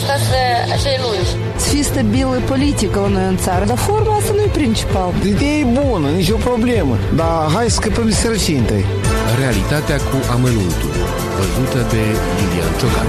acasă acele lungi. Să fii stabilă politică la noi în țară, dar forma asta nu e principal. Ideea e bună, nicio problemă, dar hai să scăpăm de sărăcie întâi. Realitatea cu amănuntul, văzută de Lilian Ciocan.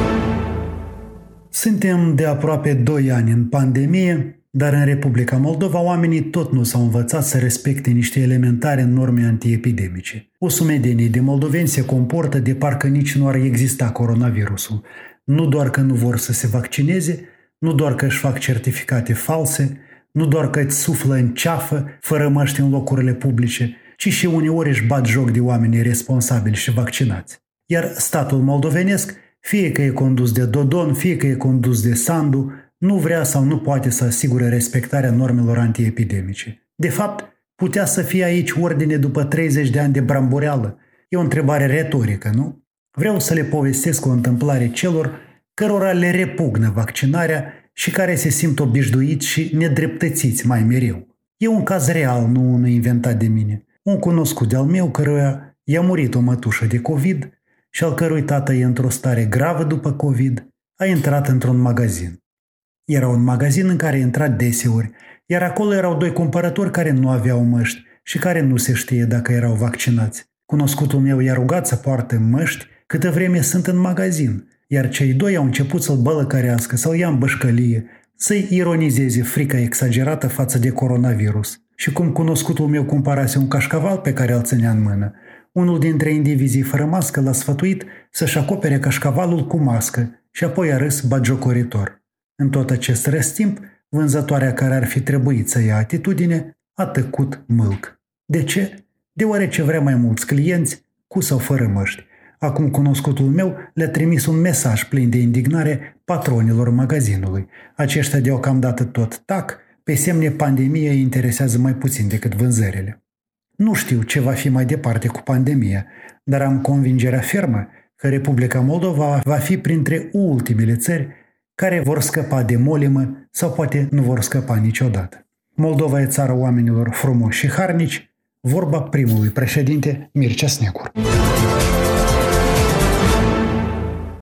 Suntem de aproape 2 ani în pandemie, dar în Republica Moldova oamenii tot nu s-au învățat să respecte niște elementare norme antiepidemice. O sumedenie de moldoveni se comportă de parcă nici nu ar exista coronavirusul. Nu doar că nu vor să se vaccineze, nu doar că își fac certificate false, nu doar că îți suflă în ceafă, fără măști în locurile publice, ci și uneori își bat joc de oamenii responsabili și vaccinați. Iar statul moldovenesc, fie că e condus de Dodon, fie că e condus de Sandu, nu vrea sau nu poate să asigure respectarea normelor antiepidemice. De fapt, putea să fie aici ordine după 30 de ani de bramboreală. E o întrebare retorică, nu? Vreau să le povestesc o întâmplare celor cărora le repugnă vaccinarea și care se simt obișnuiți și nedreptățiți mai mereu. E un caz real, nu unul inventat de mine. Un cunoscut de-al meu căruia i-a murit o mătușă de COVID și al cărui tată e într-o stare gravă după COVID, a intrat într-un magazin. Era un magazin în care intra deseori, iar acolo erau doi cumpărători care nu aveau măști și care nu se știe dacă erau vaccinați. Cunoscutul meu i-a rugat să poartă măști câtă vreme sunt în magazin, iar cei doi au început să-l bălăcărească, să-l ia în bășcălie, să-i ironizeze frica exagerată față de coronavirus. Și cum cunoscutul meu cumpărase un cașcaval pe care îl ținea în mână, unul dintre indivizii fără mască l-a sfătuit să-și acopere cașcavalul cu mască și apoi a râs bagiocoritor. În tot acest răstimp, vânzătoarea care ar fi trebuit să ia atitudine a tăcut mâlc. De ce? Deoarece vrea mai mulți clienți, cu sau fără măști. Acum cunoscutul meu le-a trimis un mesaj plin de indignare patronilor magazinului. Aceștia deocamdată tot tac, pe semne pandemia îi interesează mai puțin decât vânzările. Nu știu ce va fi mai departe cu pandemia, dar am convingerea fermă că Republica Moldova va fi printre ultimele țări care vor scăpa de molimă sau poate nu vor scăpa niciodată. Moldova e țara oamenilor frumoși și harnici, vorba primului președinte Mircea Snecur.